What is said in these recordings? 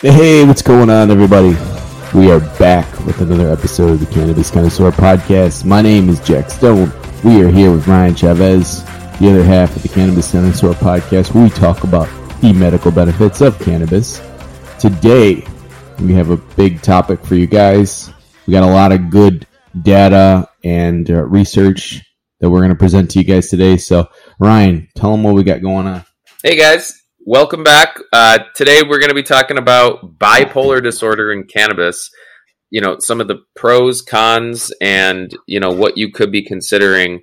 Hey, what's going on, everybody? We are back with another episode of the Cannabis Connoisseur Podcast. My name is Jack Stone. We are here with Ryan Chavez, the other half of the Cannabis Connoisseur Podcast, where we talk about the medical benefits of cannabis. Today, we have a big topic for you guys. We got a lot of good data and uh, research that we're going to present to you guys today. So, Ryan, tell them what we got going on. Hey guys, welcome back. Uh, today we're going to be talking about bipolar disorder in cannabis. You know, some of the pros, cons, and you know what you could be considering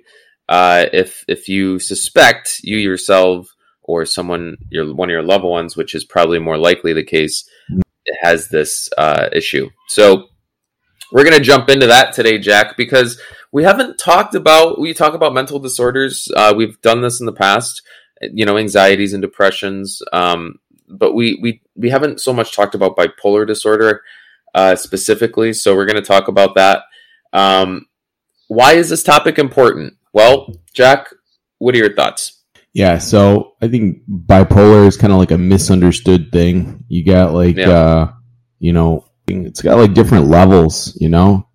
uh, if if you suspect you yourself or someone your one of your loved ones, which is probably more likely the case, has this uh, issue. So we're going to jump into that today, Jack, because we haven't talked about we talk about mental disorders. Uh, we've done this in the past, you know, anxieties and depressions, um, but we we we haven't so much talked about bipolar disorder uh, specifically. So we're going to talk about that. Um, why is this topic important? Well, Jack, what are your thoughts? Yeah, so I think bipolar is kind of like a misunderstood thing. You got like, Yeah. uh, you know, it's got like different levels. You know,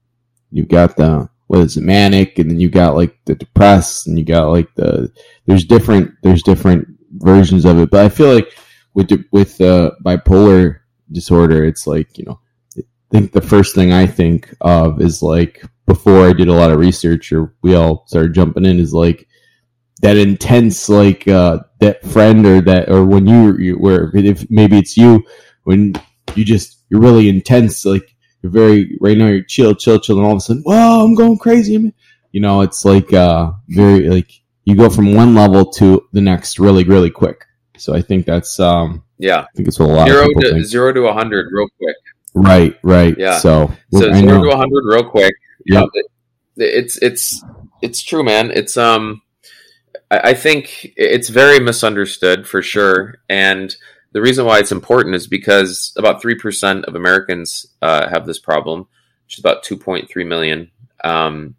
you've got the it, manic, and then you got like the depressed, and you got like the there's different there's different versions of it. But I feel like with with uh, bipolar disorder, it's like you know, I think the first thing I think of is like before I did a lot of research, or we all started jumping in, is like that intense like uh that friend or that or when you, you where if maybe it's you when you just you're really intense like you're very right now you're chill chill chill and all of a sudden whoa i'm going crazy I'm-" you know it's like uh very like you go from one level to the next really really quick so i think that's um Yeah, i think it's a lot zero to think. zero to hundred, real quick. right right Yeah. so, So I zero know. to hundred, real quick. Yeah, it- it's it's it's true, man. It's um, I, I think it's very misunderstood for sure, and the reason why it's important is because about three percent of Americans uh, have this problem, which is about two point three million, um,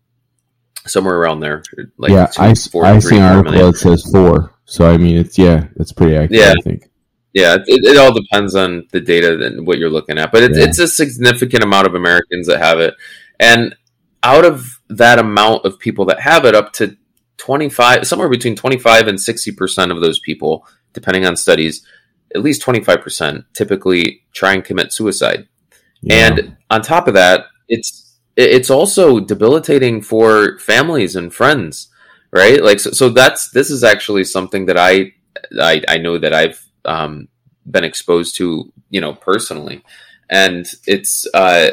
somewhere around there. Like yeah two, i, four, I see an article million. that says four so i mean it's yeah that's pretty accurate Yeah. i think Yeah, it, it all depends on the data and what you're looking at, but it's, Yeah. it's a significant amount of Americans that have it, and out of that amount of people that have it, up to 25, somewhere between 25 and 60 percent of those people, depending on studies, at least 25 percent typically try and commit suicide. yeah. And on top of that, it's it's also debilitating for families and friends, right? Like so, so that's this is actually something that I I, I know that I've um, been exposed to, you know, personally, and it's uh,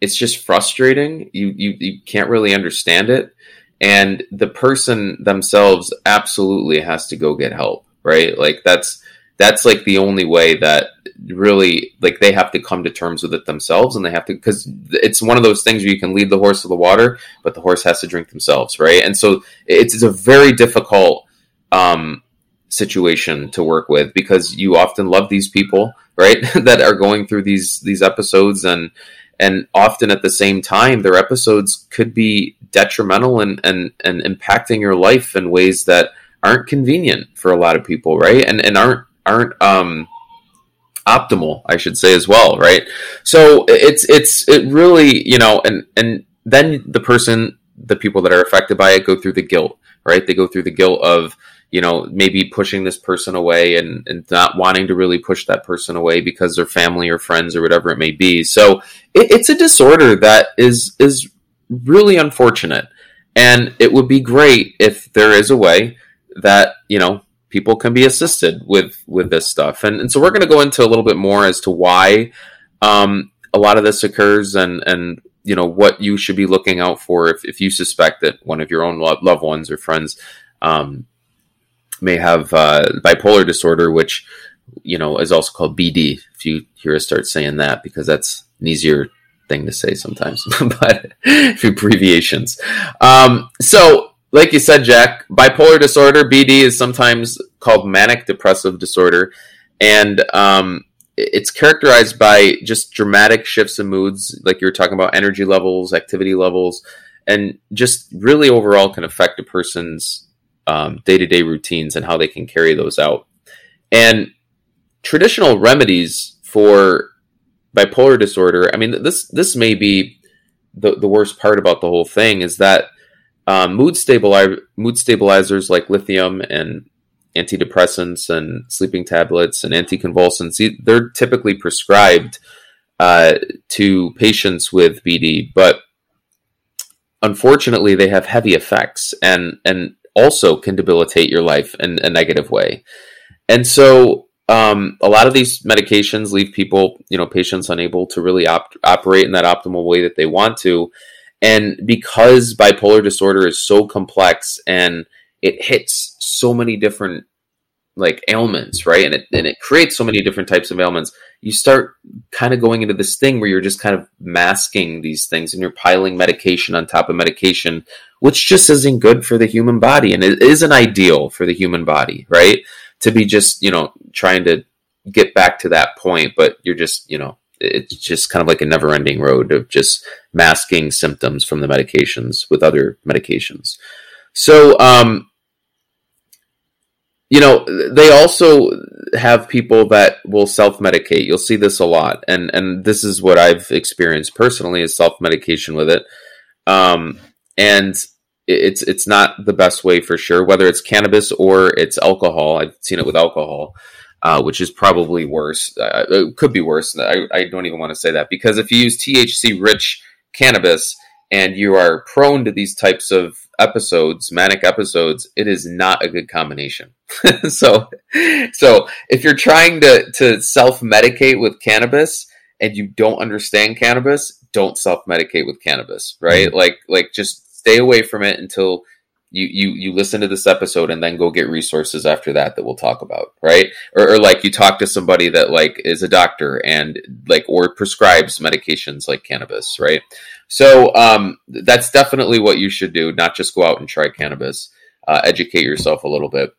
it's just frustrating. You you you can't really understand it, and the person themselves absolutely has to go get help, right? Like that's that's like the only way that really like they have to come to terms with it themselves and they have to because it's one of those things where you can lead the horse to the water but the horse has to drink themselves right? And so it's, it's a very difficult um situation to work with because you often love these people right that are going through these these episodes and and often at the same time their episodes could be detrimental and and and impacting your life in ways that aren't convenient for a lot of people right? And and aren't aren't um optimal i should say as well right? So it's it's it really you know and and then the person the people that are affected by it go through the guilt right? They go through the guilt of you know maybe pushing this person away and, and not wanting to really push that person away because they're family or friends or whatever it may be. So it, it's a disorder that is is really unfortunate. And it would be great if there is a way that you know people can be assisted with with this stuff. And, and so we're going to go into a little bit more as to why um, a lot of this occurs and and you know what you should be looking out for if, if you suspect that one of your own lo- loved ones or friends um, may have uh, bipolar disorder which you know is also called bd if you hear us start saying that because that's an easier thing to say sometimes but abbreviations. Um, so like you said, Jack, bipolar disorder (BD) is sometimes called manic depressive disorder, and um, it's characterized by just dramatic shifts in moods, like you were talking about, energy levels, activity levels, and just really overall can affect a person's day to day routines and how they can carry those out. And traditional remedies for bipolar disorder, I mean, this this may be the the worst part about the whole thing is that um, mood stabilizer mood stabilizers like lithium and antidepressants and sleeping tablets and anticonvulsants they're typically prescribed uh, to patients with BD, but unfortunately they have heavy effects and and also can debilitate your life in a negative way. And so um, a lot of these medications leave people, you know, patients unable to really op- operate in that optimal way that they want to. And because bipolar disorder is so complex and it hits so many different like ailments, right? And it and it creates so many different types of ailments. You start kind of going into this thing where you're just kind of masking these things and you're piling medication on top of medication, which just isn't good for the human body and it isn't ideal for the human body, right? To be just, you know, trying to get back to that point, but you're just, you know, it's just kind of like a never ending road of just masking symptoms from the medications with other medications. So, um, you know, they also have people that will self-medicate. You'll see this a lot, and and this is what I've experienced personally is self-medication with it, um, and it's it's not the best way for sure. Whether it's cannabis or it's alcohol, I've seen it with alcohol, uh, which is probably worse. Uh, it could be worse. I, I don't even want to say that because if you use THC-rich cannabis and you are prone to these types of episodes, manic episodes, it is not a good combination. so, so if you're trying to to self medicate with cannabis and you don't understand cannabis, don't self medicate with cannabis, right? Mm-hmm. Like, like just stay away from it until you you you listen to this episode and then go get resources after that that we'll talk about right? Or, or, like you talk to somebody that like is a doctor and like or prescribes medications like cannabis right? So um, that's definitely what you should do not just go out and try cannabis. Uh, educate yourself a little bit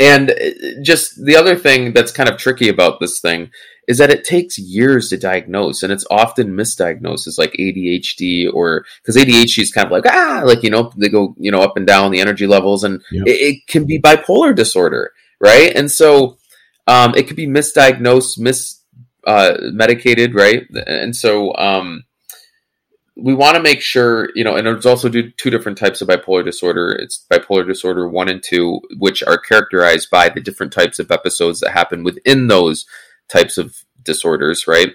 and uh, just the other thing that's kind of tricky about this thing is that it takes years to diagnose and it's often misdiagnosed as like ADHD or because ADHD is kind of like, ah, like, you know, they go, you know, up and down the energy levels and yep. it, it, can be bipolar disorder, right? And so um, it could be misdiagnosed, mis uh, medicated, right? And so um, we want to make sure, you know, and there's also two different types of bipolar disorder. It's bipolar disorder one and two, which are characterized by the different types of episodes that happen within those types of disorders, right?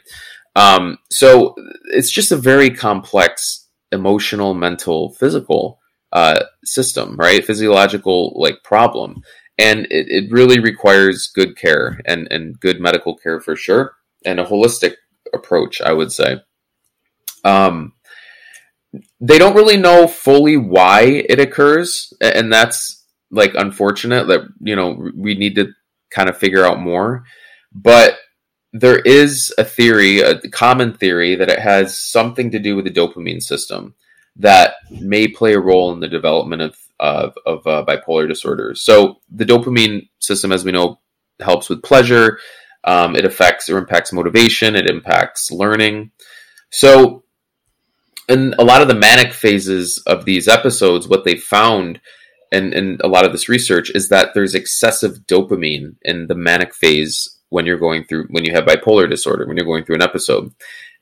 Um, so it's just a very complex emotional, mental, physical uh, system, right? Physiological like problem, and it, it really requires good care and and good medical care for sure, and a holistic approach, I would say. Um, they don't really know fully why it occurs, and that's like unfortunate. That you know we need to kind of figure out more, but there is a theory, a common theory, that it has something to do with the dopamine system that may play a role in the development of of, of uh, bipolar disorder. So the dopamine system, as we know, helps with pleasure. Um, it affects or impacts motivation. It impacts learning. So in a lot of the manic phases of these episodes, what they found and in a lot of this research is that there's excessive dopamine in the manic phase when you're going through when you have bipolar disorder, when you're going through an episode.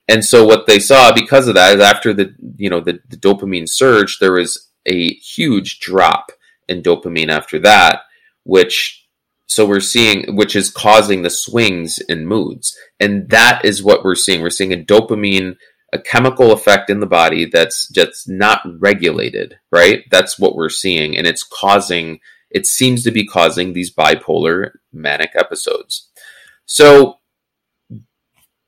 And so what they saw because of that is after the you know the, the dopamine surge, there was a huge drop in dopamine after that, which so we're seeing which is causing the swings in moods. And that is what we're seeing. We're seeing a dopamine a chemical effect in the body that's just not regulated, right? That's what we're seeing. And it's causing, it seems to be causing these bipolar manic episodes. So,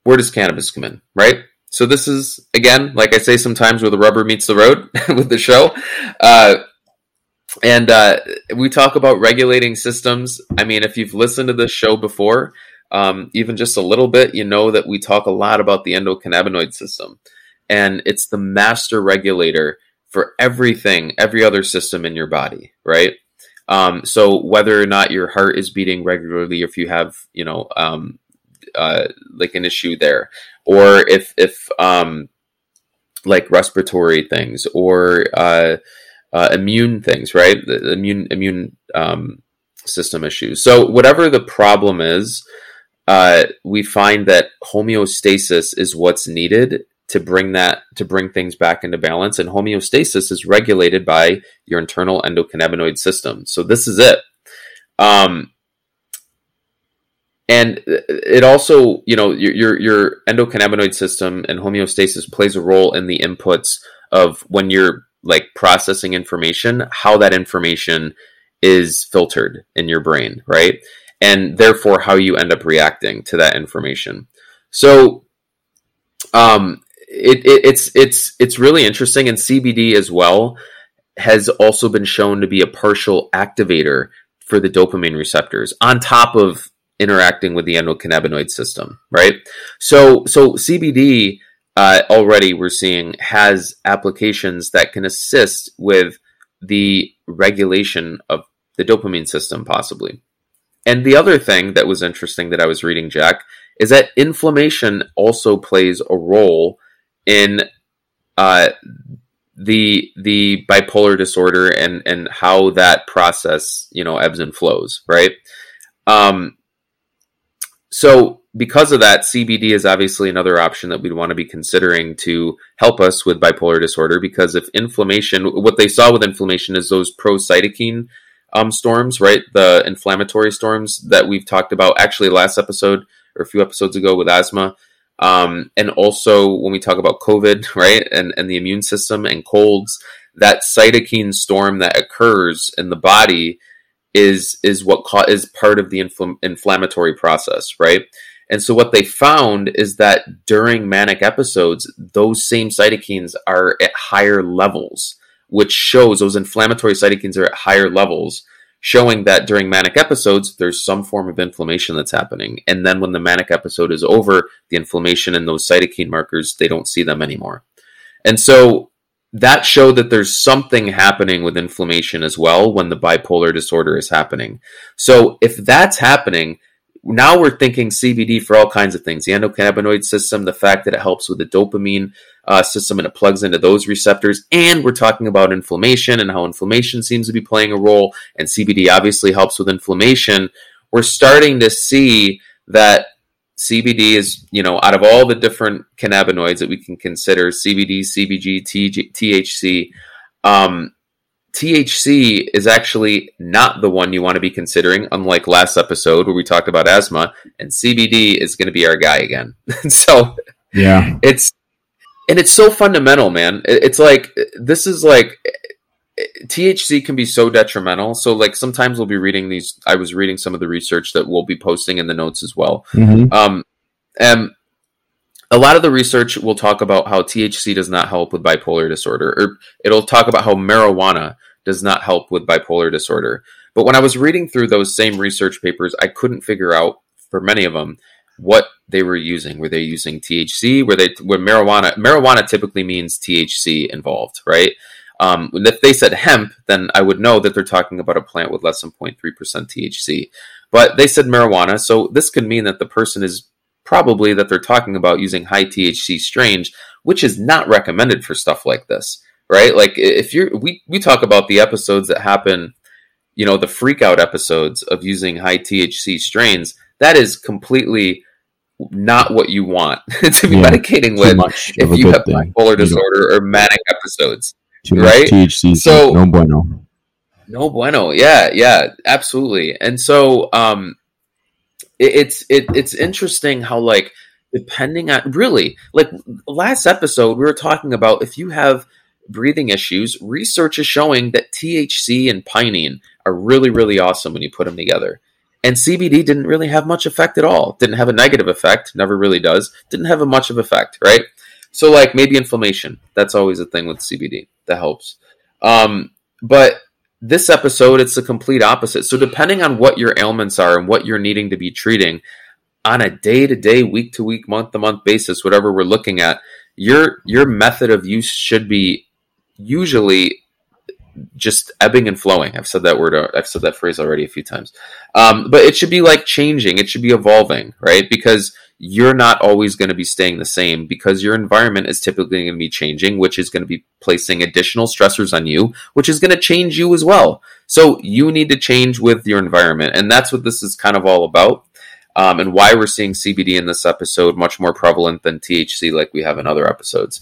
where does cannabis come in, right? So, this is, again, like I say sometimes, where the rubber meets the road with the show. Uh, and uh, we talk about regulating systems. I mean, if you've listened to this show before, um, even just a little bit, you know that we talk a lot about the endocannabinoid system. And it's the master regulator for everything, every other system in your body, right? Um, so whether or not your heart is beating regularly, if you have, you know, um, uh, like an issue there, or if if um, like respiratory things or uh, uh, immune things, right? The immune immune um, system issues. So whatever the problem is, uh, we find that homeostasis is what's needed to bring that to bring things back into balance. And homeostasis is regulated by your internal endocannabinoid system. So this is it. Um, and it also you know your, your your endocannabinoid system and homeostasis plays a role in the inputs of when you're like processing information how that information is filtered in your brain right and therefore how you end up reacting to that information so um it, it, it's it's it's really interesting, and CBD as well has also been shown to be a partial activator for the dopamine receptors on top of interacting with the endocannabinoid system, right? So so CBD uh, already we're seeing has applications that can assist with the regulation of the dopamine system, possibly. And the other thing that was interesting that I was reading, Jack, is that inflammation also plays a role in uh, the the bipolar disorder and and how that process you know ebbs and flows, right? Um, so because of that, CBD is obviously another option that we'd want to be considering to help us with bipolar disorder. Because if inflammation, what they saw with inflammation is those pro cytokine um, storms, right? The inflammatory storms that we've talked about actually last episode or a few episodes ago with asthma. Um, and also when we talk about COVID, right, and, and the immune system and colds, that cytokine storm that occurs in the body is is what ca- is part of the infl- inflammatory process, right? And so what they found is that during manic episodes, those same cytokines are at higher levels, which shows those inflammatory cytokines are at higher levels, showing that during manic episodes, there's some form of inflammation that's happening. And then when the manic episode is over, the inflammation and those cytokine markers, they don't see them anymore. And so that showed that there's something happening with inflammation as well when the bipolar disorder is happening. So if that's happening, now we're thinking CBD for all kinds of things. The endocannabinoid system, the fact that it helps with the dopamine uh, system and it plugs into those receptors. And we're talking about inflammation and how inflammation seems to be playing a role. And CBD obviously helps with inflammation. We're starting to see that CBD is, you know, out of all the different cannabinoids that we can consider, CBD, CBG, THC, um, THC is actually not the one you want to be considering, unlike last episode where we talked about asthma, and CBD is going to be our guy again. so, yeah, it's and it's so fundamental, man. It's like this is like THC can be so detrimental. So, like sometimes we'll be reading these. I was reading some of the research that we'll be posting in the notes as well. Mm-hmm. Um, and a lot of the research will talk about how THC does not help with bipolar disorder, or it'll talk about how marijuana does not help with bipolar disorder. But when I was reading through those same research papers, I couldn't figure out for many of them what they were using. Were they using THC? Were they were marijuana? Marijuana typically means THC involved, right? Um, if they said hemp, then I would know that they're talking about a plant with less than 0.3% THC. But they said marijuana, so this could mean that the person is probably that they're talking about using high THC strains, which is not recommended for stuff like this, right? Like if you're, we, we talk about the episodes that happen, you know, the freak out episodes of using high THC strains. That is completely not what you want to be yeah, medicating with if you have thing. bipolar disorder or manic episodes. Too right? THC, so no bueno. No bueno. Yeah, yeah, absolutely. And so, um, it, it's it, it's interesting how like depending on really like last episode we were talking about if you have breathing issues, research is showing that THC and pinene are really really awesome when you put them together. And CBD didn't really have much effect at all. Didn't have a negative effect, never really does. Didn't have a much of effect, right? So like maybe inflammation. That's always a thing with CBD that helps. Um, but this episode, it's the complete opposite. So, depending on what your ailments are and what you're needing to be treating on a day to day, week to week, month to month basis, whatever we're looking at, your your method of use should be usually just ebbing and flowing. I've said that word. I've said that phrase already a few times. Um, but it should be like changing. It should be evolving, right? Because you're not always going to be staying the same because your environment is typically going to be changing, which is going to be placing additional stressors on you, which is going to change you as well. So you need to change with your environment. And that's what this is kind of all about. um, and why we're seeing CBD in this episode much more prevalent than THC, like we have in other episodes.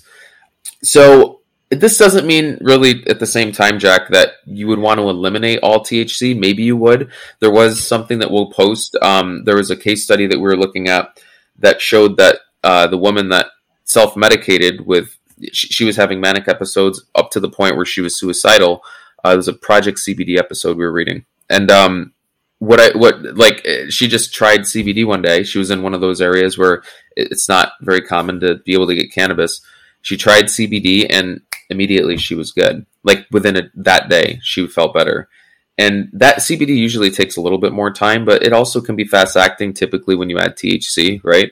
So this doesn't mean really at the same time, Jack, that you would want to eliminate all THC. Maybe you would. There was something that we'll post. Um, there was a case study that we were looking at that showed that uh, the woman that self medicated with she, she, was having manic episodes up to the point where she was suicidal. Uh, it was a Project CBD episode we were reading, and um, what I what like she just tried CBD one day. She was in one of those areas where it's not very common to be able to get cannabis. She tried CBD and immediately she was good. Like within a, that day, she felt better. And that CBD usually takes a little bit more time, but it also can be fast acting. Typically, when you add THC, right?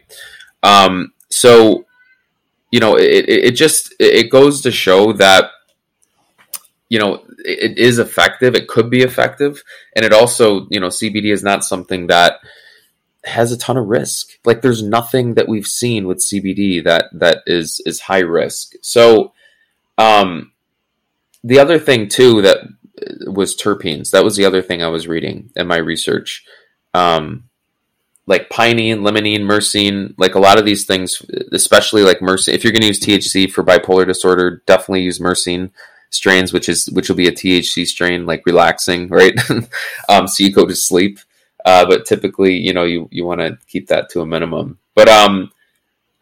Um, so, you know, it, it just it goes to show that you know it is effective. It could be effective, and it also you know CBD is not something that has a ton of risk. Like there's nothing that we've seen with CBD that that is is high risk. So um, the other thing too that was terpenes. That was the other thing I was reading in my research. Um, like pinene, limonene, myrcene, like a lot of these things, especially like myrcene. If you're going to use THC for bipolar disorder, definitely use myrcene strains, which is which will be a THC strain, like relaxing, right? um, so you go to sleep. Uh, but typically, you know, you you want to keep that to a minimum. But um,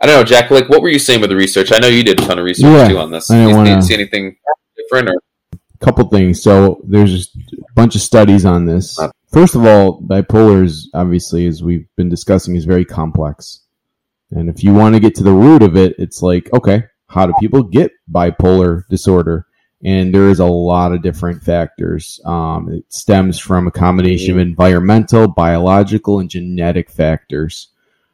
I don't know, Jack. Like, what were you saying with the research? I know you did a ton of research yeah, too on this. I didn't wanna... see anything different. Or couple things. So there's a bunch of studies on this. Uh, First of all, bipolar is obviously, as we've been discussing, is very complex. And if you want to get to the root of it, it's like, okay, how do people get bipolar disorder? And there is a lot of different factors. Um, it stems from a combination of environmental, biological, and genetic factors.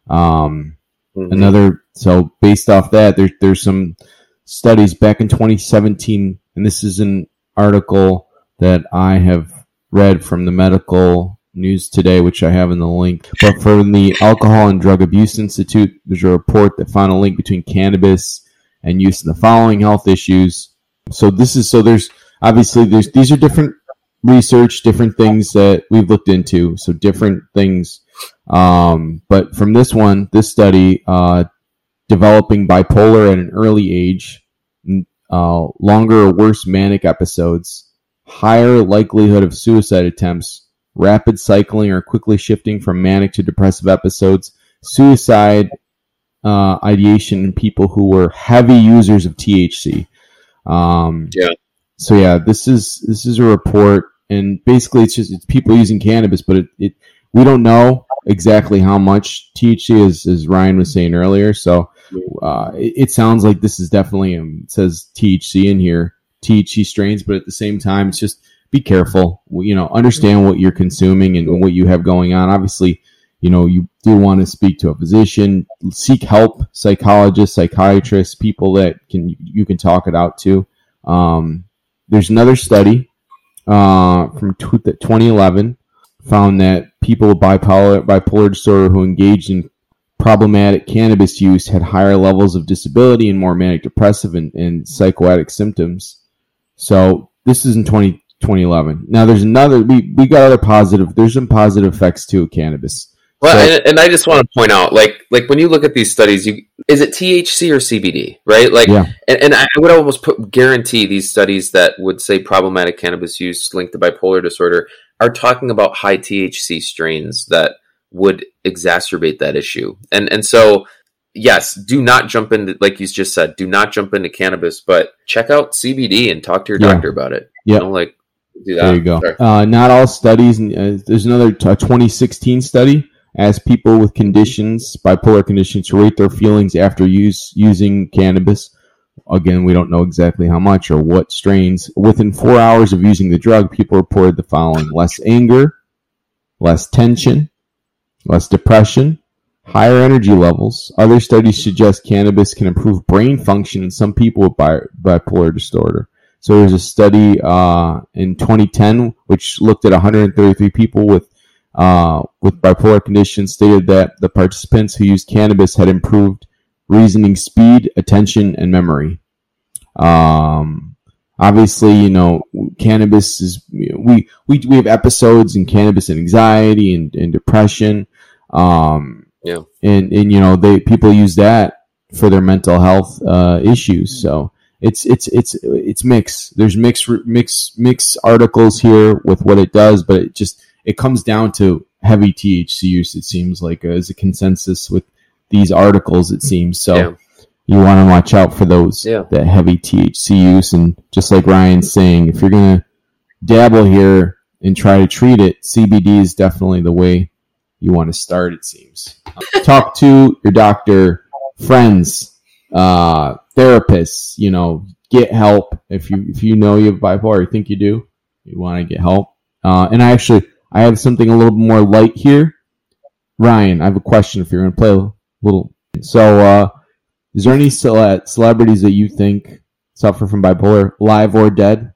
Um, Mm-hmm. Another so based off that, there's there's some studies back in 2017, and this is an article that I have read from the medical news today, which I have in the link. But from the Alcohol and Drug Abuse Institute, there's a report that found a link between cannabis and use in the following health issues. So this is so there's obviously there's these are different research, different things that we've looked into. So different things um, but from this one, this study, uh, developing bipolar at an early age, uh, longer or worse manic episodes, higher likelihood of suicide attempts, rapid cycling or quickly shifting from manic to depressive episodes, suicide uh, ideation in people who were heavy users of THC. Um, yeah. So yeah, this is this is a report, and basically it's just it's people using cannabis, but it, it we don't know exactly how much THC is, as Ryan was saying earlier. So uh, it, it, sounds like this is definitely um, it says THC in here, THC strains, but at the same time, it's just be careful. You know, understand what you're consuming and what you have going on. Obviously, you know, you do want to speak to a physician, seek help, psychologists, psychiatrists, people that can you can talk it out to. Um, there's another study uh, from 2011 found that people with bipolar, bipolar disorder who engaged in problematic cannabis use had higher levels of disability and more manic depressive and, and psychotic symptoms. So this is in 20, 2011. Now there's another, we, we got other positive, there's some positive effects too of cannabis. Well, so, and, and, I just want to point out, like, like when you look at these studies, you is it THC or CBD, right? Like, yeah. and, and I would almost put guarantee these studies that would say problematic cannabis use linked to bipolar disorder are talking about high THC strains that would exacerbate that issue. And and so yes, do not jump into like you just said, do not jump into cannabis, but check out CBD and talk to your doctor about it. Yeah, you know, like do that. There you go. Uh, not all studies. Uh, there's another t- 2016 study as people with conditions, bipolar conditions, rate their feelings after use using cannabis. Again, we don't know exactly how much or what strains. Within four hours of using the drug, people reported the following less anger, less tension, less depression, higher energy levels. Other studies suggest cannabis can improve brain function in some people with bi- bipolar disorder. So there's a study uh, in 2010 which looked at 133 people with uh, with bipolar conditions, stated that the participants who used cannabis had improved reasoning speed, attention, and memory. Um, obviously, you know, cannabis is, we, we, we have episodes in cannabis and anxiety and, and depression. Um, Yeah. and and you know they people use that for their mental health uh, issues. So it's it's it's it's mixed. There's mixed mixed mixed articles here with what it does, but it just it comes down to heavy THC use. It seems like uh, as a consensus with these articles. It seems so. Yeah. You want to watch out for those Yeah. that heavy THC use, and just like Ryan's saying, if you're gonna dabble here and try to treat it, CBD is definitely the way you want to start. It seems. Talk to your doctor, friends, uh, therapists. You know, get help if you if you know you have bipolar. You think you do. You want to get help. Uh, and I actually I have something a little more light here. Ryan, I have a question. If you're going to play a little, so uh, is there any cele- celebrities that you think suffer from bipolar, live or dead?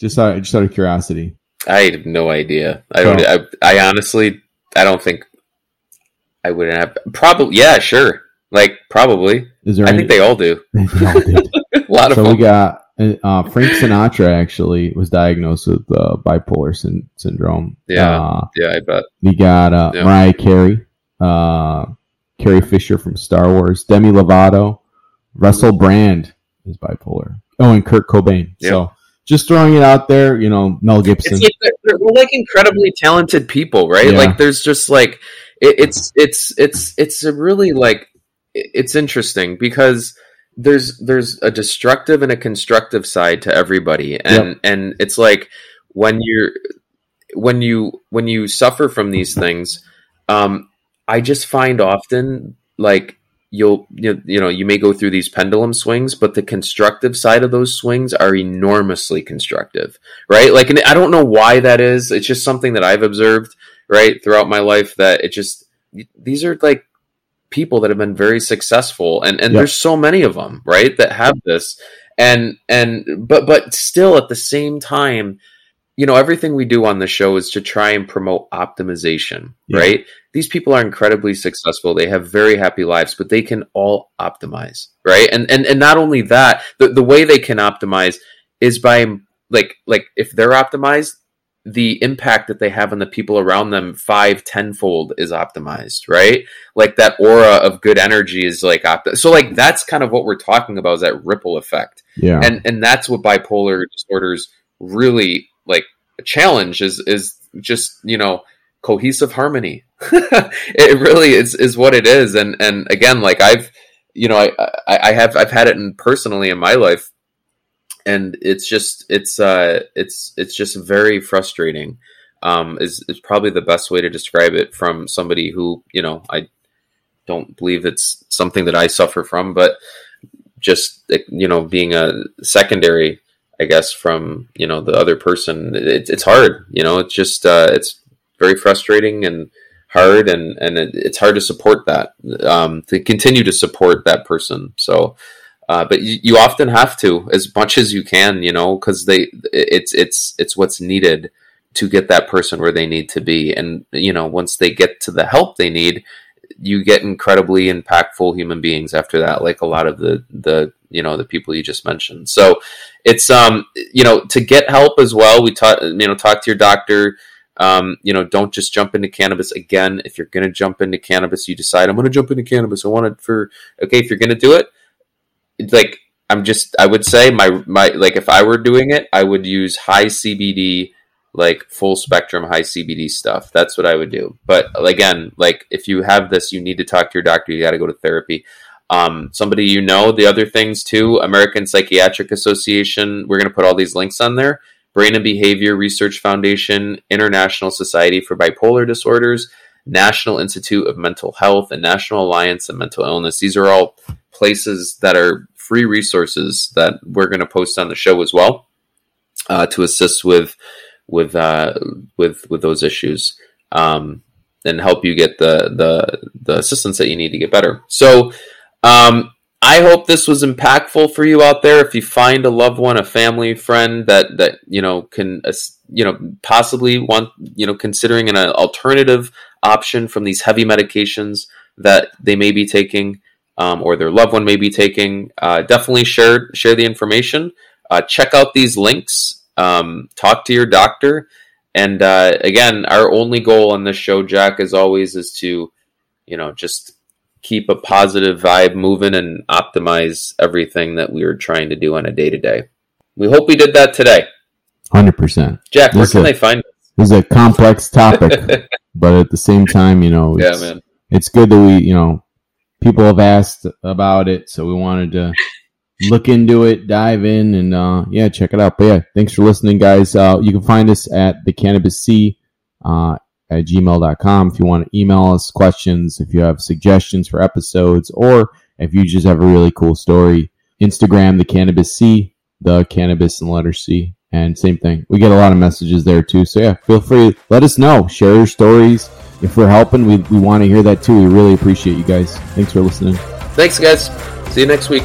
Just out, just out of curiosity. I have no idea. I don't. I, I honestly, I don't think I wouldn't have. Probably, yeah, sure. Like probably. Is there? I any, think they all do. they all. A lot of so we got uh, Frank Sinatra actually was diagnosed with uh, bipolar syn- syndrome. Yeah. Uh, yeah, I bet. we got uh, Yeah. Mariah Carey, uh, Carrie Fisher from Star Wars, Demi Lovato, Russell Brand is bipolar. Oh, and Kurt Cobain. Yeah. So just throwing it out there, you know, Mel Gibson. It's like they're, they're like incredibly talented people, right? Yeah. Like there's just like it, it's it's it's it's a really like it's interesting because there's there's a destructive and a constructive side to everybody, and and it's like when you're when you when you suffer from these things, um, I just find often like you'll you, you know you may go through these pendulum swings but the constructive side of those swings are enormously constructive right? Like and i don't know why that is. It's just something that i've observed right throughout my life that it just these are like people that have been very successful and and Yep. there's so many of them right that have this and and but but still at the same time you know everything we do on the show is to try and promote optimization Yeah. right these people are incredibly successful they have very happy lives but they can all optimize right and and and not only that the, the way they can optimize is by like like if they're optimized the impact that they have on the people around them five tenfold is optimized right? Like that aura of good energy is like opt- so like that's kind of what we're talking about is that ripple effect. Yeah. and and that's what bipolar disorders really like a challenge is is just you know cohesive harmony. It really is is what it is. And and again like i've you know i i, I have i've had it in personally in my life and it's just it's uh it's it's just very frustrating. Um is is probably the best way to describe it from somebody who you know i don't believe it's something that i suffer from but just you know being a secondary i guess from you know the other person it, it's hard you know it's just uh it's very frustrating and hard and and it, it's hard to support that um to continue to support that person. So uh, but you, you often have to as much as you can you know because they it's it's it's what's needed to get that person where they need to be and you know once they get to the help they need you get incredibly impactful human beings after that like a lot of the the you know the people you just mentioned so it's um you know to get help as well we talk you know talk to your doctor um, you know, don't just jump into cannabis again. If you're going to jump into cannabis, you decide I'm going to jump into cannabis. I want it for okay. If you're going to do it, it's like I'm just I would say my my like if I were doing it, I would use high CBD like full spectrum high CBD stuff. That's what I would do. But again, like if you have this, you need to talk to your doctor. You got to go to therapy. Um, somebody you know. The other things too. American Psychiatric Association. We're to put all these links on there. Brain and Behavior Research Foundation, International Society for Bipolar Disorders, National Institute of Mental Health, and National Alliance of Mental Illness. These are all places that are free resources that we're going to post on the show as well uh, to assist with with uh, with with those issues um, and help you get the the the assistance that you need to get better. So. Um, I hope this was impactful for you out there. If you find a loved one, a family friend that that you know can uh, you know possibly want you know considering an alternative option from these heavy medications that they may be taking um, or their loved one may be taking, uh, definitely share share the information. Uh, check out these links. Um, talk to your doctor and uh, again, our only goal on this show, Jack, as always, is to, you know, just keep a positive vibe moving and optimize everything that we are trying to do on a day to day. We hope we did that today. Hundred percent. Jack, where can a, they find us? This is a complex topic, but at the same time, you know, yeah, man, it's good that we, you know, people have asked about it, so we wanted to look into it, dive in, and uh, yeah, check it out. But yeah, thanks for listening, guys. Uh, you can find us at the Cannabis C uh, at gmail.com if you want to email us questions, if you have suggestions for episodes, or if you just have a really cool story. Instagram, the Cannabis C, the Cannabis and letter C. And same thing. We get a lot of messages there too. So yeah, feel free. Let us know. Share your stories. If we're helping, we, we want to hear that too. We really appreciate you guys. Thanks for listening. Thanks, guys. See you next week.